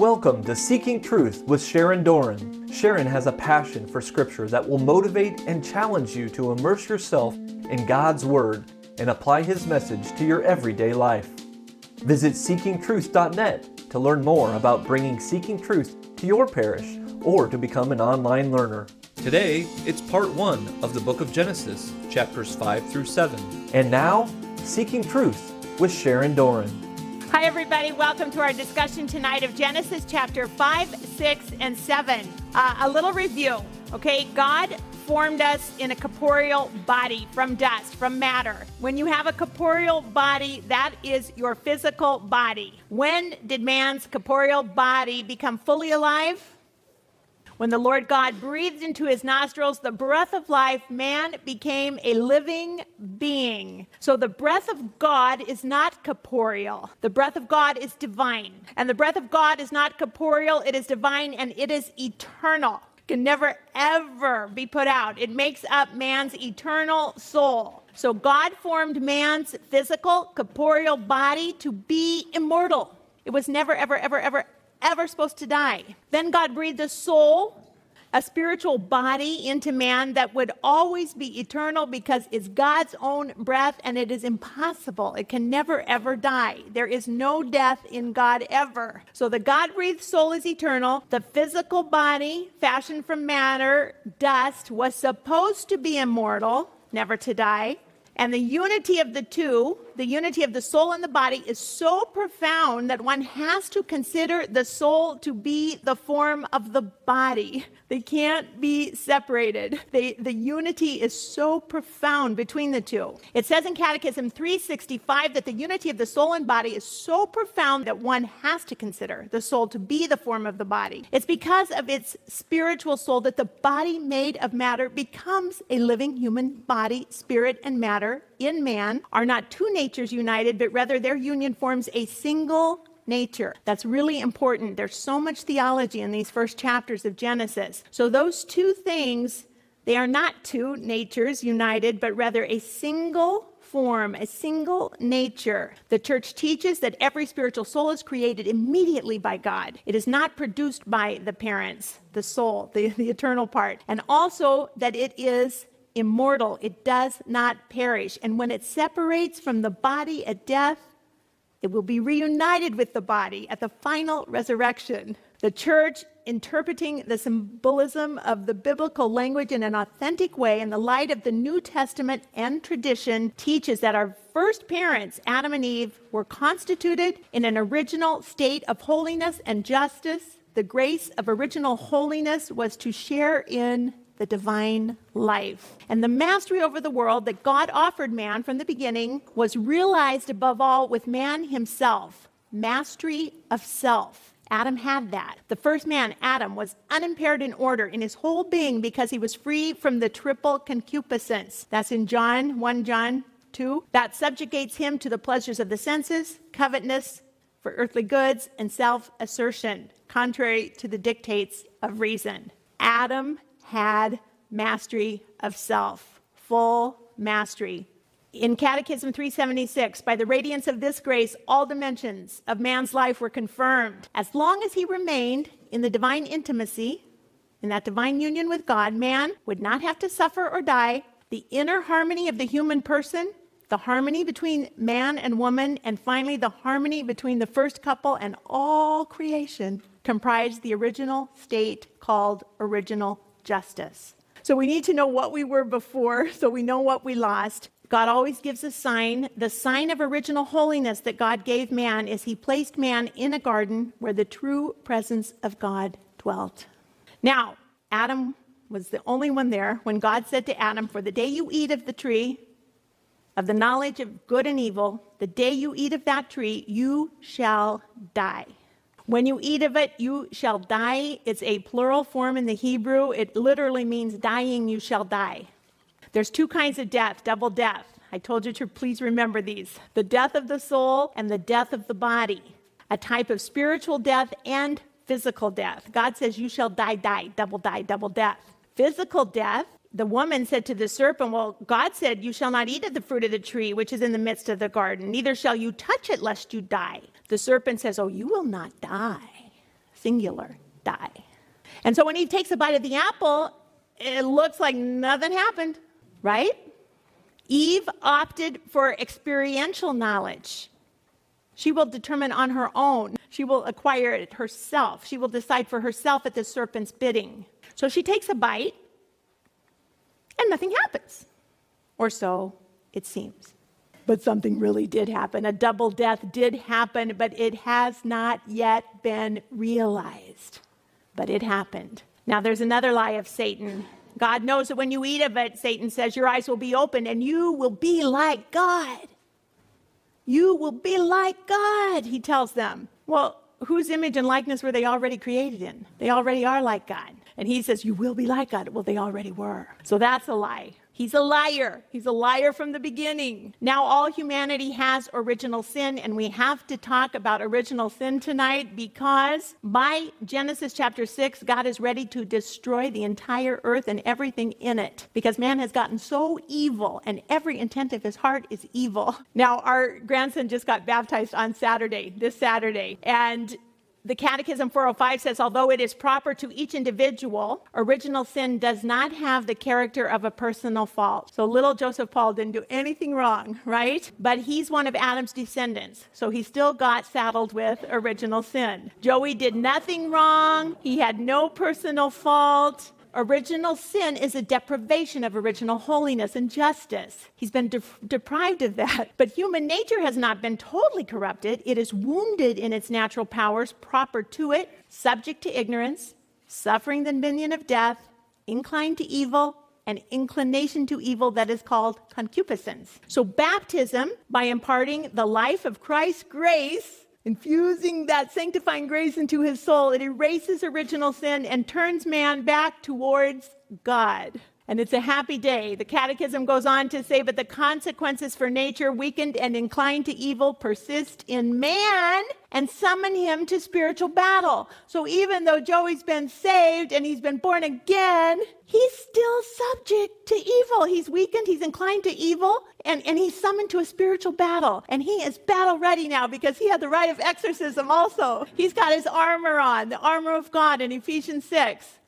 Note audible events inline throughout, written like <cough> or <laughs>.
Welcome to Seeking Truth with Sharon Doran. Sharon has a passion for Scripture that will motivate and challenge you to immerse yourself in God's Word and apply His message to your everyday life. Visit seekingtruth.net to learn more about bringing Seeking Truth to your parish or to become an online learner. Today, it's part one of the book of Genesis, chapters 5 through 7. And now, Seeking Truth with Sharon Doran. Hi, everybody. Welcome to our discussion tonight of Genesis chapter 5, 6, and 7. Uh, a little review, okay? God formed us in a corporeal body from dust, from matter. When you have a corporeal body, that is your physical body. When did man's corporeal body become fully alive? When the Lord God breathed into his nostrils the breath of life, man became a living being. So the breath of God is not corporeal. The breath of God is divine. And the breath of God is not corporeal, it is divine and it is eternal. Can never ever be put out. It makes up man's eternal soul. So God formed man's physical, corporeal body to be immortal. It was never, ever, ever, ever, ever supposed to die. Then God breathed a soul, a spiritual body into man that would always be eternal because it's God's own breath and it is impossible. It can never ever die. There is no death in God ever. So the God breathed soul is eternal. The physical body, fashioned from matter, dust, was supposed to be immortal, never to die. And the unity of the two, the unity of the soul and the body, is so profound that one has to consider the soul to be the form of the body. They can't be separated. They, the unity is so profound between the two. It says in Catechism 365 that the unity of the soul and body is so profound that one has to consider the soul to be the form of the body. It's because of its spiritual soul that the body made of matter becomes a living human body, spirit, and matter in man are not two natures united, but rather their union forms a single nature. That's really important. There's so much theology in these first chapters of Genesis. So, those two things, they are not two natures united, but rather a single form, a single nature. The church teaches that every spiritual soul is created immediately by God. It is not produced by the parents, the soul, the, the eternal part. And also that it is immortal, it does not perish. And when it separates from the body at death, it will be reunited with the body at the final resurrection. The church, interpreting the symbolism of the biblical language in an authentic way in the light of the New Testament and tradition, teaches that our first parents, Adam and Eve, were constituted in an original state of holiness and justice. The grace of original holiness was to share in the divine life. And the mastery over the world that God offered man from the beginning was realized above all with man himself mastery of self. Adam had that. The first man, Adam, was unimpaired in order in his whole being because he was free from the triple concupiscence. That's in John 1 John 2. That subjugates him to the pleasures of the senses, covetousness for earthly goods, and self assertion, contrary to the dictates of reason. Adam had mastery of self, full mastery. In Catechism 376, by the radiance of this grace, all dimensions of man's life were confirmed. As long as he remained in the divine intimacy, in that divine union with God, man would not have to suffer or die. The inner harmony of the human person, the harmony between man and woman, and finally the harmony between the first couple and all creation comprised the original state called original justice. So we need to know what we were before so we know what we lost. God always gives a sign. The sign of original holiness that God gave man is he placed man in a garden where the true presence of God dwelt. Now, Adam was the only one there when God said to Adam, For the day you eat of the tree of the knowledge of good and evil, the day you eat of that tree, you shall die. When you eat of it, you shall die. It's a plural form in the Hebrew. It literally means dying, you shall die. There's two kinds of death double death. I told you to please remember these the death of the soul and the death of the body, a type of spiritual death and physical death. God says, You shall die, die, double die, double death. Physical death, the woman said to the serpent, Well, God said, You shall not eat of the fruit of the tree which is in the midst of the garden, neither shall you touch it lest you die. The serpent says, Oh, you will not die. singular, die. And so when Eve takes a bite of the apple, it looks like nothing happened, right? Eve opted for experiential knowledge. She will determine on her own. She will acquire it herself. She will decide for herself at the serpent's bidding. So she takes a bite, and nothing happens. Or so it seems. But something really did happen. A double death did happen, but it has not yet been realized. But it happened. Now, there's another lie of Satan. God knows that when you eat of it, Satan says, your eyes will be opened and you will be like God. You will be like God, he tells them. Well, whose image and likeness were they already created in? They already are like God. And he says, You will be like God. Well, they already were. So that's a lie. He's a liar. He's a liar from the beginning. Now, all humanity has original sin, and we have to talk about original sin tonight because by Genesis chapter 6, God is ready to destroy the entire earth and everything in it because man has gotten so evil, and every intent of his heart is evil. Now, our grandson just got baptized on Saturday, this Saturday, and the Catechism 405 says, although it is proper to each individual, original sin does not have the character of a personal fault. So little Joseph Paul didn't do anything wrong, right? But he's one of Adam's descendants. So he still got saddled with original sin. Joey did nothing wrong. He had no personal fault. Original sin is a deprivation of original holiness and justice. He's been de- deprived of that. <laughs> But human nature has not been totally corrupted. It is wounded in its natural powers proper to it, subject to ignorance, suffering the minion of death, inclined to evil, an inclination to evil that is called concupiscence. So, baptism, by imparting the life of Christ's grace, infusing that sanctifying grace into his soul, it erases original sin and turns man back towards God. And it's a happy day. The Catechism goes on to say, but the consequences for nature, weakened and inclined to evil, persist in man and summon him to spiritual battle. So even though Joey's been saved and he's been born again, he's still subject to evil. He's weakened, he's inclined to evil, and, and he's summoned to a spiritual battle. And he is battle ready now because he had the rite of exorcism also. He's got his armor on, the armor of God in Ephesians 6.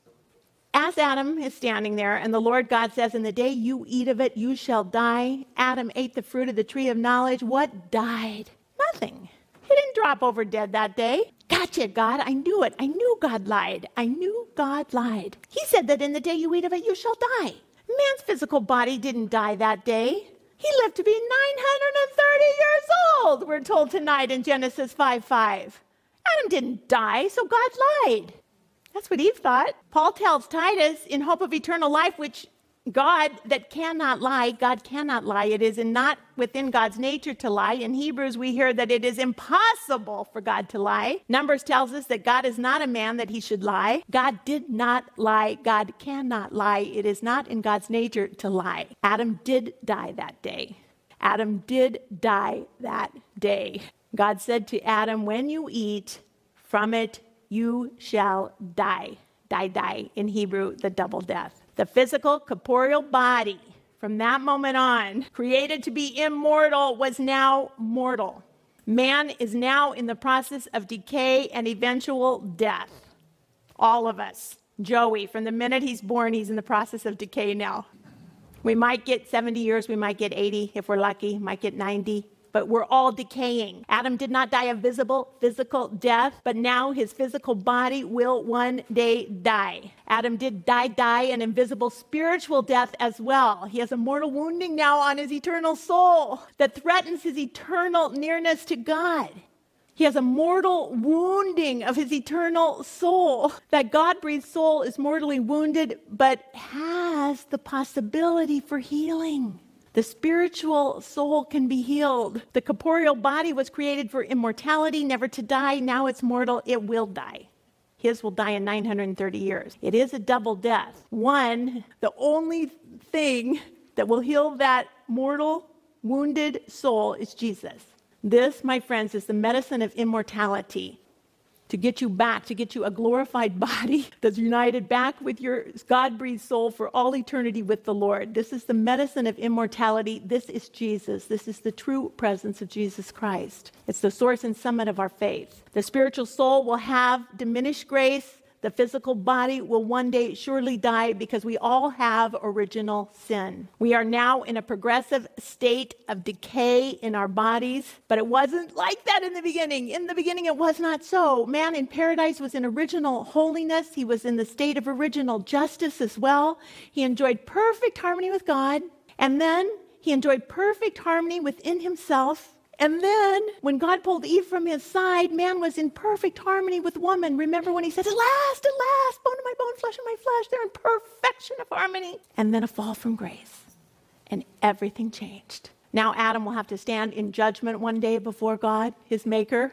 As Adam is standing there, and the Lord God says, In the day you eat of it, you shall die. Adam ate the fruit of the tree of knowledge. What died? Nothing. He didn't drop over dead that day. Gotcha, God. I knew it. I knew God lied. I knew God lied. He said that in the day you eat of it, you shall die. Man's physical body didn't die that day. He lived to be 930 years old, we're told tonight in Genesis 5 5. Adam didn't die, so God lied. That's what Eve thought. Paul tells Titus, in hope of eternal life, which God that cannot lie, God cannot lie. It is not within God's nature to lie. In Hebrews, we hear that it is impossible for God to lie. Numbers tells us that God is not a man that he should lie. God did not lie. God cannot lie. It is not in God's nature to lie. Adam did die that day. Adam did die that day. God said to Adam, When you eat from it, you shall die. Die, die. In Hebrew, the double death. The physical, corporeal body, from that moment on, created to be immortal, was now mortal. Man is now in the process of decay and eventual death. All of us. Joey, from the minute he's born, he's in the process of decay now. We might get 70 years, we might get 80 if we're lucky, might get 90 but we're all decaying. Adam did not die a visible physical death, but now his physical body will one day die. Adam did die, die an invisible spiritual death as well. He has a mortal wounding now on his eternal soul that threatens his eternal nearness to God. He has a mortal wounding of his eternal soul. That God breathed soul is mortally wounded, but has the possibility for healing. The spiritual soul can be healed. The corporeal body was created for immortality, never to die. Now it's mortal, it will die. His will die in 930 years. It is a double death. One, the only thing that will heal that mortal, wounded soul is Jesus. This, my friends, is the medicine of immortality to get you back, to get you a glorified <laughs> body that's united back with your God breathed soul for all eternity with the Lord. This is the medicine of immortality. This is Jesus. This is the true presence of Jesus Christ. It's the source and summit of our faith. The spiritual soul will have diminished grace the physical body will one day surely die because we all have original sin. We are now in a progressive state of decay in our bodies, but it wasn't like that in the beginning. In the beginning, it was not so. Man in paradise was in original holiness, he was in the state of original justice as well. He enjoyed perfect harmony with God, and then he enjoyed perfect harmony within himself and then, when God pulled Eve from his side, man was in perfect harmony with woman. Remember when he said, At last, at last, bone of my bone, flesh of my flesh, they're in perfection of harmony. And then a fall from grace, and everything changed. Now, Adam will have to stand in judgment one day before God, his maker,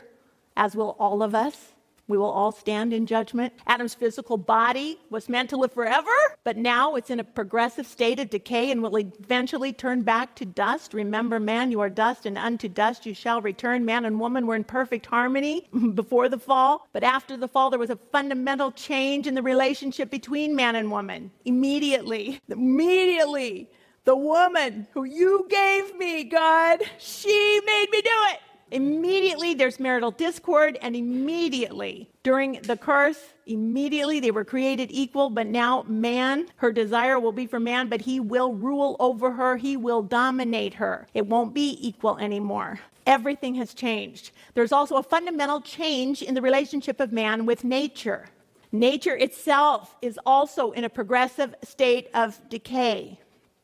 as will all of us. We will all stand in judgment. Adam's physical body was meant to live forever, but now it's in a progressive state of decay and will eventually turn back to dust. Remember, man, you are dust, and unto dust you shall return. Man and woman were in perfect harmony <laughs> before the fall, but after the fall, there was a fundamental change in the relationship between man and woman. Immediately, immediately, the woman who you gave me, God, she made me do it. Immediately there's marital discord, and immediately during the curse, immediately they were created equal, but now man, her desire will be for man, but he will rule over her, he will dominate her. It won't be equal anymore. Everything has changed. There's also a fundamental change in the relationship of man with nature. Nature itself is also in a progressive state of decay.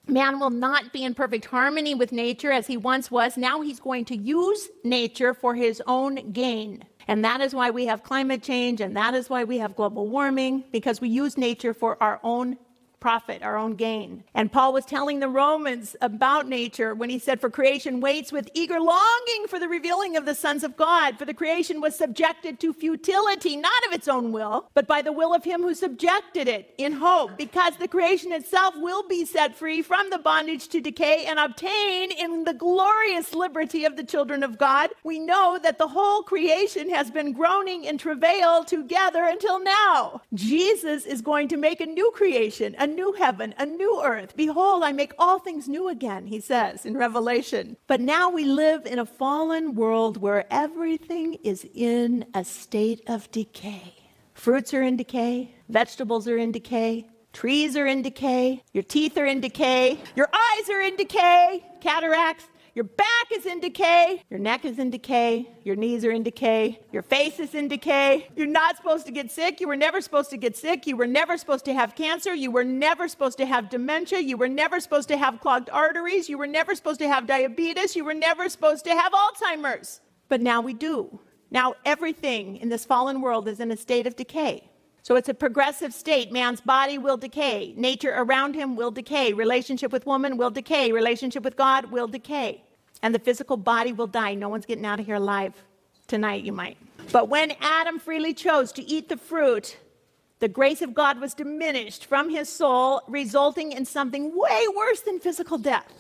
Man will not be in perfect harmony with nature as he once was. Now he's going to use nature for his own gain. And that is why we have climate change and that is why we have global warming, because we use nature for our own profit, our own gain. And Paul was telling the Romans about nature when he said, For creation waits with eager longing for the revealing of the sons of God. For the creation was subjected to futility, not of its own will, but by the will of him who subjected it in hope, because the creation itself will be set free from the bondage to decay and obtain in the glorious liberty of the children of God. We know that the whole creation has been groaning in travail together until now. Jesus is going to make a new creation, a new heaven, a new earth. Behold, I make all things new again, he says in Revelation. But now we live in a fallen world where everything is in a state of decay. Fruits are in decay, vegetables are in decay, trees are in decay, your teeth are in decay, your eyes are in decay, cataracts, your back is in decay. Your neck is in decay. Your knees are in decay. Your face is in decay. You're not supposed to get sick. You were never supposed to get sick. You were never supposed to have cancer. You were never supposed to have dementia. You were never supposed to have clogged arteries. You were never supposed to have diabetes. You were never supposed to have Alzheimer's. But now we do. Now everything in this fallen world is in a state of decay. So it's a progressive state. Man's body will decay. Nature around him will decay. Relationship with woman will decay. Relationship with God will decay. And the physical body will die. No one's getting out of here alive. Tonight, you might. But when Adam freely chose to eat the fruit, the grace of God was diminished from his soul, resulting in something way worse than physical death.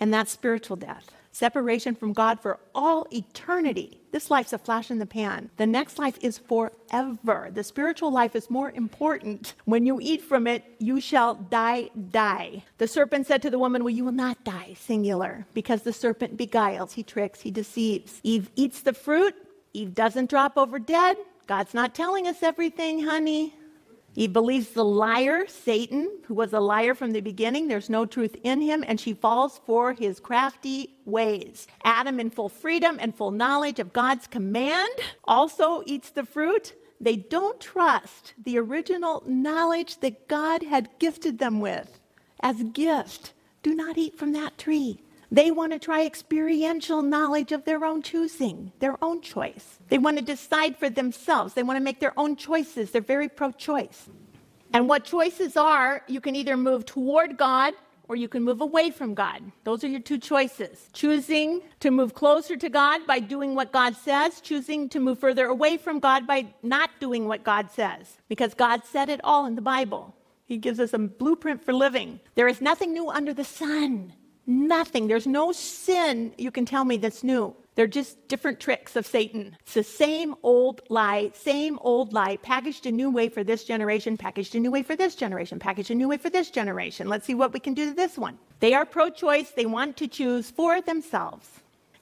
And that's spiritual death separation from God for all eternity. This life's a flash in the pan. The next life is forever. The spiritual life is more important. When you eat from it, you shall die, die. The serpent said to the woman, Well, you will not die, singular, because the serpent beguiles, he tricks, he deceives. Eve eats the fruit, Eve doesn't drop over dead. God's not telling us everything, honey. He believes the liar, Satan, who was a liar from the beginning. There's no truth in him, and she falls for his crafty ways. Adam, in full freedom and full knowledge of God's command, also eats the fruit. They don't trust the original knowledge that God had gifted them with as gift. Do not eat from that tree. They want to try experiential knowledge of their own choosing, their own choice. They want to decide for themselves. They want to make their own choices. They're very pro choice. And what choices are, you can either move toward God or you can move away from God. Those are your two choices. Choosing to move closer to God by doing what God says, choosing to move further away from God by not doing what God says, because God said it all in the Bible. He gives us a blueprint for living. There is nothing new under the sun. Nothing. There's no sin you can tell me that's new. They're just different tricks of Satan. It's the same old lie, same old lie, packaged a new way for this generation, packaged a new way for this generation, packaged a new way for this generation. Let's see what we can do to this one. They are pro choice, they want to choose for themselves.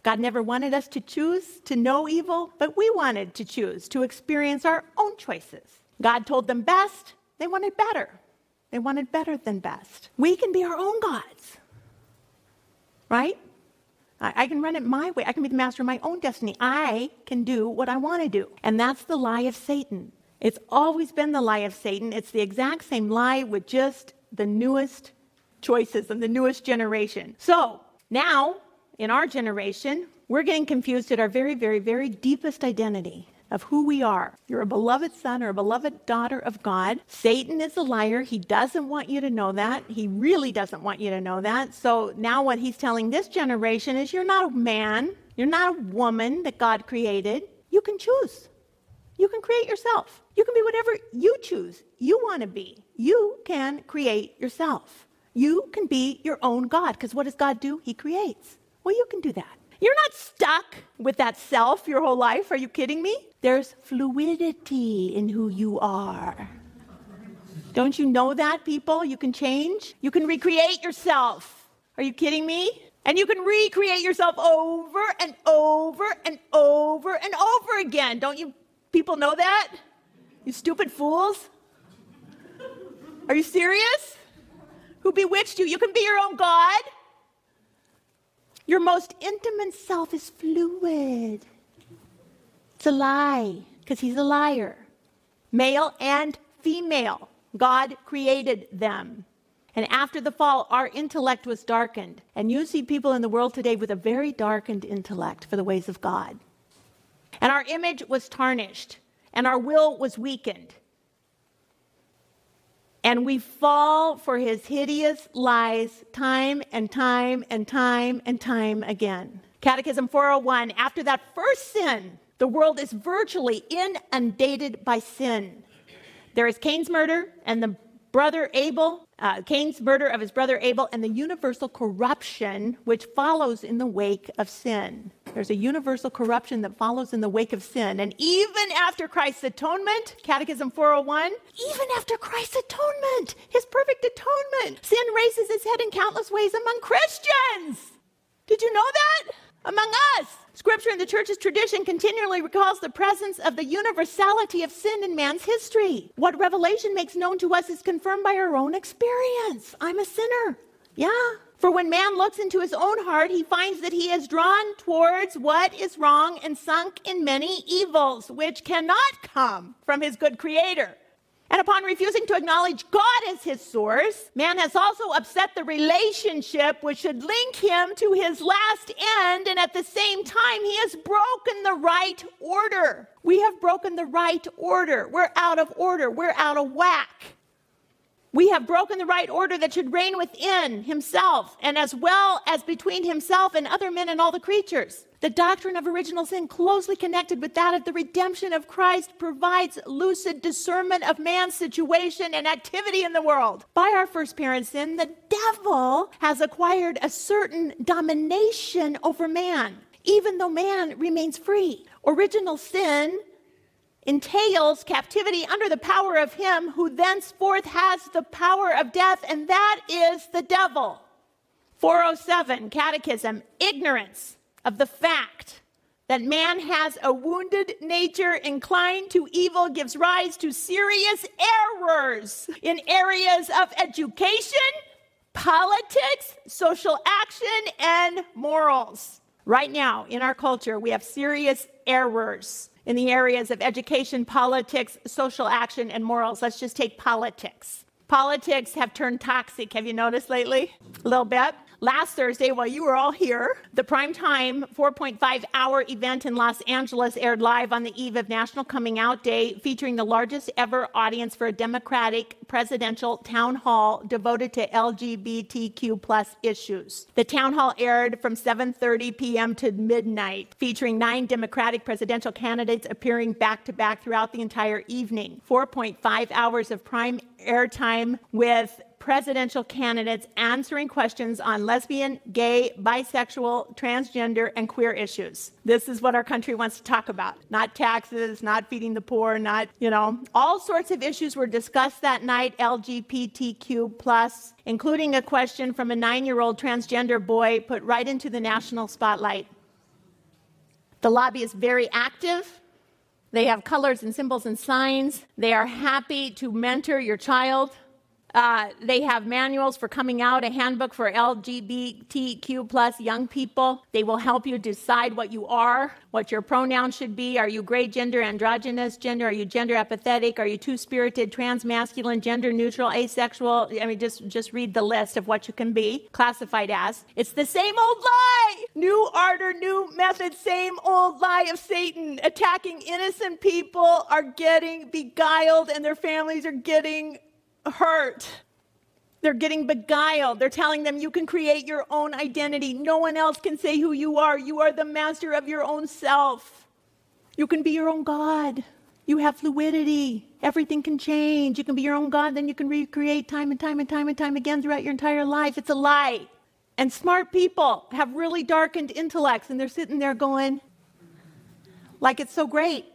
God never wanted us to choose to know evil, but we wanted to choose to experience our own choices. God told them best, they wanted better. They wanted better than best. We can be our own gods, right? I, can run it my way. I can be the master of my own destiny. I can do what I want to do. And that's the lie of Satan. It's always been the lie of Satan. It's the exact same lie with just the newest choices and the newest generation. So now, in our generation, we're getting confused at our very, very, very deepest identity of who we are. You're a beloved son or a beloved daughter of God. Satan is a liar. He doesn't want you to know that. He really doesn't want you to know that. So now what he's telling this generation is you're not a man, you're not a woman that God created. You can choose. You can create yourself. You can be whatever you choose you want to be. You can create yourself. You can be your own God because what does God do? He creates. Well, you can do that. You're not stuck with that self your whole life. Are you kidding me? There's fluidity in who you are. Don't you know that, people? You can change. You can recreate yourself. Are you kidding me? And you can recreate yourself over and over and over and over again. Don't you people know that? You stupid fools. Are you serious? Who bewitched you? You can be your own God. Your most intimate self is fluid. It's a lie, because he's a liar. Male and female, God created them. And after the fall, our intellect was darkened. And you see people in the world today with a very darkened intellect for the ways of God. And our image was tarnished, and our will was weakened. And we fall for his hideous lies time and time and time and time again. Catechism 401 After that first sin, the world is virtually inundated by sin. There is Cain's murder and the brother Abel, uh, Cain's murder of his brother Abel, and the universal corruption which follows in the wake of sin. There's a universal corruption that follows in the wake of sin. And even after Christ's atonement, Catechism 401, even after Christ's atonement, his perfect atonement, sin raises its head in countless ways among Christians. Did you know that? Among us. Scripture in the church's tradition continually recalls the presence of the universality of sin in man's history. What Revelation makes known to us is confirmed by our own experience. I'm a sinner. Yeah. For when man looks into his own heart, he finds that he is drawn towards what is wrong and sunk in many evils, which cannot come from his good creator. And upon refusing to acknowledge God as his source, man has also upset the relationship which should link him to his last end. And at the same time, he has broken the right order. We have broken the right order. We're out of order. We're out of whack. We have broken the right order that should reign within himself and as well as between himself and other men and all the creatures. The doctrine of original sin, closely connected with that of the redemption of Christ, provides lucid discernment of man's situation and activity in the world. By our first parent sin, the devil has acquired a certain domination over man, even though man remains free. Original sin entails captivity under the power of him who thenceforth has the power of death, and that is the devil. 407 Catechism Ignorance of the fact that man has a wounded nature inclined to evil gives rise to serious errors in areas of education, politics, social action, and morals. Right now, in our culture, we have serious errors in the areas of education, politics, social action, and morals. Let's just take politics. Politics have turned toxic. Have you noticed lately? A little bit. Last Thursday, while you were all here, the primetime 4.5 hour event in Los Angeles aired live on the eve of National Coming Out Day, featuring the largest ever audience for a Democratic presidential town hall devoted to LGBTQ plus issues. The town hall aired from 7:30 p.m. to midnight, featuring nine Democratic presidential candidates appearing back to back throughout the entire evening. 4.5 hours of prime airtime with presidential candidates answering questions on lesbian, gay, bisexual, transgender, and queer issues. This is what our country wants to talk about. Not taxes, not feeding the poor, not, you know, all sorts of issues were discussed that night, LGBTQ plus, including a question from a nine-year-old transgender boy put right into the national spotlight. The lobby is very active. They have colors and symbols and signs. They are happy to mentor your child. Uh, they have manuals for coming out, a handbook for LGBTQ plus young people. They will help you decide what you are, what your pronouns should be. Are you gray gender, androgynous gender? Are you gender apathetic? Are you two spirited, trans masculine, gender neutral, asexual? I mean, just just read the list of what you can be classified as. It's the same old lie. New ardor, new method, same old lie of Satan. Attacking innocent people are getting beguiled, and their families are getting hurt. They're getting beguiled. They're telling them you can create your own identity. No one else can say who you are. You are the master of your own self. You can be your own God. You have fluidity. Everything can change. You can be your own God, then you can recreate time and time and time and time again throughout your entire life. It's a lie. And smart people have really darkened intellects, and they're sitting there going, like it's so great.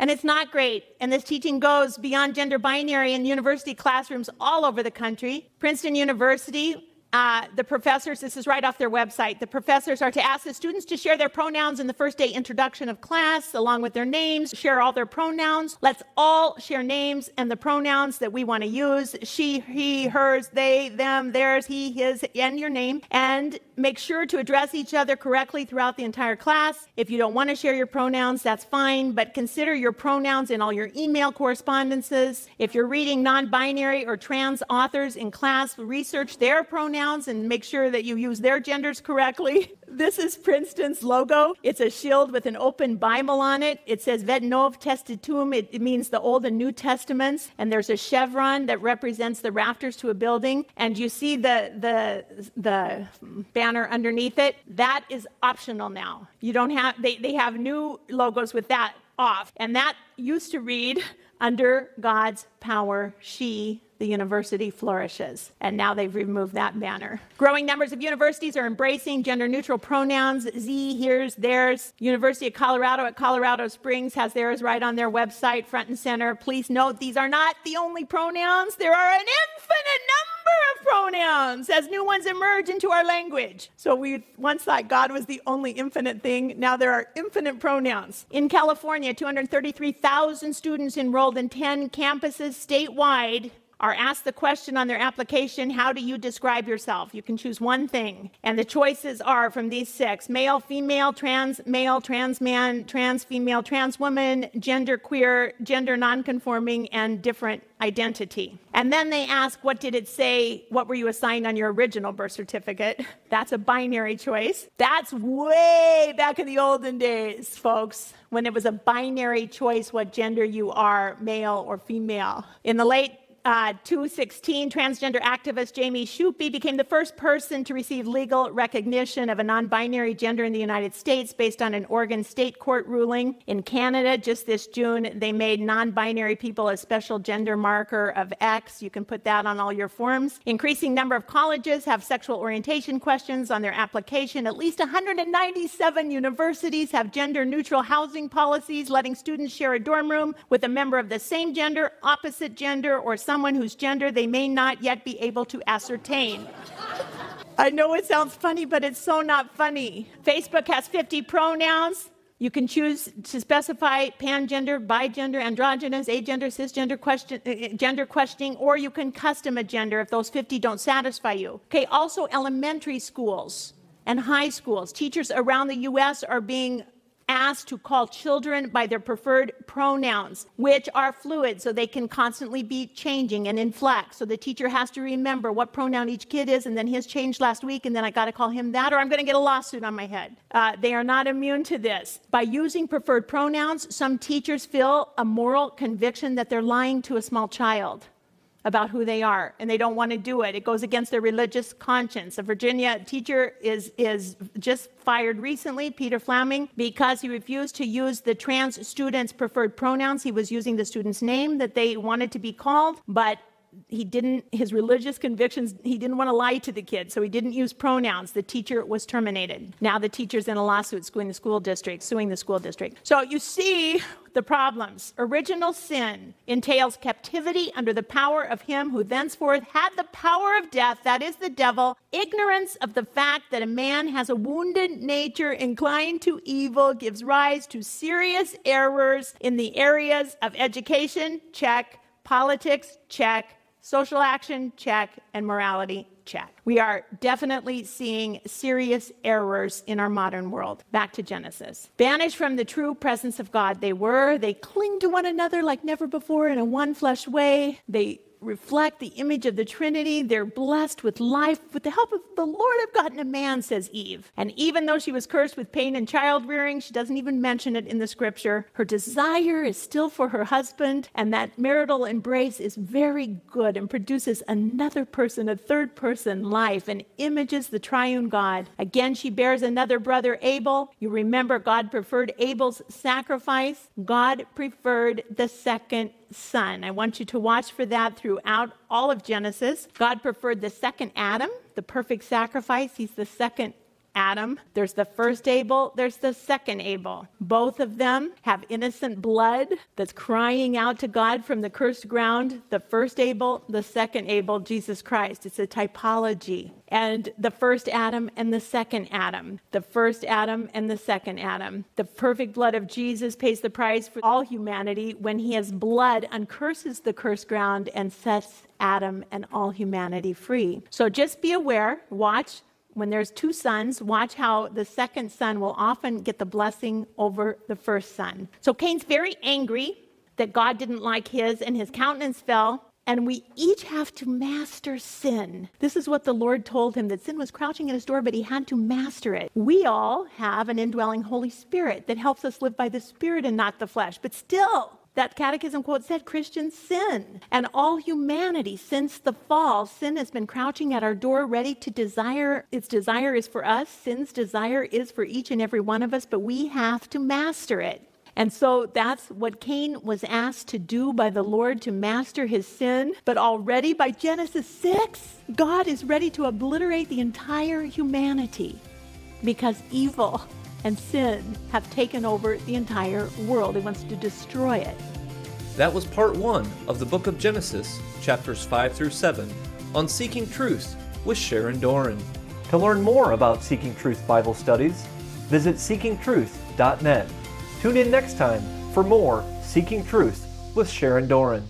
And it's not great. And this teaching goes beyond gender binary in university classrooms all over the country. Princeton University uh, the professors, this is right off their website, the professors are to ask the students to share their pronouns in the first day introduction of class, along with their names, share all their pronouns. Let's all share names and the pronouns that we want to use she, he, hers, they, them, theirs, he, his, and your name. And make sure to address each other correctly throughout the entire class. If you don't want to share your pronouns, that's fine, but consider your pronouns in all your email correspondences. If you're reading non binary or trans authors in class, research their pronouns pronouns and make sure that you use their genders correctly. <laughs> This is Princeton's logo. It's a shield with an open Bible on it. It says Vet Nov Testatum. It, it means the Old and New Testaments. And there's a chevron that represents the rafters to a building. And you see the, the, the banner underneath it. That is optional now. You don't have, they, they have new logos with that off. And that used to read, under God's power, she the university flourishes. And now they've removed that banner. Growing numbers of universities are embracing gender neutral pronouns Z, here's theirs. University of Colorado at Colorado Springs has theirs right on their website, front and center. Please note these are not the only pronouns, there are an infinite number of pronouns as new ones emerge into our language. So we once thought God was the only infinite thing. Now there are infinite pronouns. In California, 233,000 students enrolled in 10 campuses statewide are asked the question on their application, How do you describe yourself? You can choose one thing. And the choices are from these six male, female, trans male, trans man, trans female, trans woman, gender queer, gender nonconforming, and different identity. And then they ask, What did it say? What were you assigned on your original birth certificate? <laughs> That's a binary choice. That's way back in the olden days, folks, when it was a binary choice what gender you are, male or female. In the late uh, 216, transgender activist Jamie Shupe became the first person to receive legal recognition of a non binary gender in the United States based on an Oregon state court ruling. In Canada, just this June, they made non binary people a special gender marker of X. You can put that on all your forms. Increasing number of colleges have sexual orientation questions on their application. At least 197 universities have gender neutral housing policies, letting students share a dorm room with a member of the same gender, opposite gender, or someone whose gender they may not yet be able to ascertain. I know it sounds funny, but it's so not funny. Facebook has 50 pronouns. You can choose to specify pangender, bigender, androgynous, agender, cisgender, question, uh, uh, gender questioning, or you can custom a gender if those 50 don't satisfy you. Okay, also elementary schools and high schools. Teachers around the U.S. are being asked to call children by their preferred pronouns, which are fluid, so they can constantly be changing and in flux. So the teacher has to remember what pronoun each kid is, and then his changed last week, and then I got to call him that, or I'm going to get a lawsuit on my head. Uh, they are not immune to this. By using preferred pronouns, some teachers feel a moral conviction that they're lying to a small child about who they are and they don't want to do it. It goes against their religious conscience. A Virginia teacher is, is just fired recently, Peter Vlaming, because he refused to use the trans students' preferred pronouns. He was using the student's name that they wanted to be called, but he didn't, his religious convictions, he didn't want to lie to the kids, so he didn't use pronouns. The teacher was terminated. Now the teacher's in a lawsuit suing the school district, suing the school district. So you see the problems. Original sin entails captivity under the power of him who thenceforth had the power of death, that is the devil, ignorance of the fact that a man has a wounded nature inclined to evil gives rise to serious errors in the areas of education, check, politics, check, social action, check, and morality, check. We are definitely seeing serious errors in our modern world. Back to Genesis. Banished from the true presence of God, they were. They cling to one another like never before in a one flesh way. They reflect the image of the Trinity. They're blessed with life. With the help of the Lord, I've gotten a man, says Eve. And even though she was cursed with pain and child rearing, she doesn't even mention it in the scripture. Her desire is still for her husband, and that marital embrace is very good and produces another person, a third person life, and images the triune God. Again, she bears another brother, Abel. You remember God preferred Abel's sacrifice, God preferred the second son. I want you to watch for that throughout all of Genesis. God preferred the second Adam, the perfect sacrifice. He's the second Adam. There's the first Abel, there's the second Abel. Both of them have innocent blood that's crying out to God from the cursed ground. The first Abel, the second Abel, Jesus Christ. It's a typology. And the first Adam and the second Adam. The first Adam and the second Adam. The perfect blood of Jesus pays the price for all humanity when he has blood uncurses the cursed ground and sets Adam and all humanity free. So just be aware, watch when there's two sons, watch how the second son will often get the blessing over the first son. So Cain's very angry that God didn't like his, and his countenance fell. And we each have to master sin. This is what the Lord told him that sin was crouching at his door, but he had to master it. We all have an indwelling Holy Spirit that helps us live by the Spirit and not the flesh. But still, that catechism quote said Christians sin. And all humanity since the fall, sin has been crouching at our door, ready to desire. Its desire is for us, sin's desire is for each and every one of us, but we have to master it. And so that's what Cain was asked to do by the Lord to master his sin. But already by Genesis 6, God is ready to obliterate the entire humanity because evil and sin have taken over the entire world. He wants to destroy it. That was part one of the book of Genesis, chapters 5 through 7, on Seeking Truth with Sharon Doran. To learn more about Seeking Truth Bible studies, visit seekingtruth.net. Tune in next time for more Seeking Truth with Sharon Doran.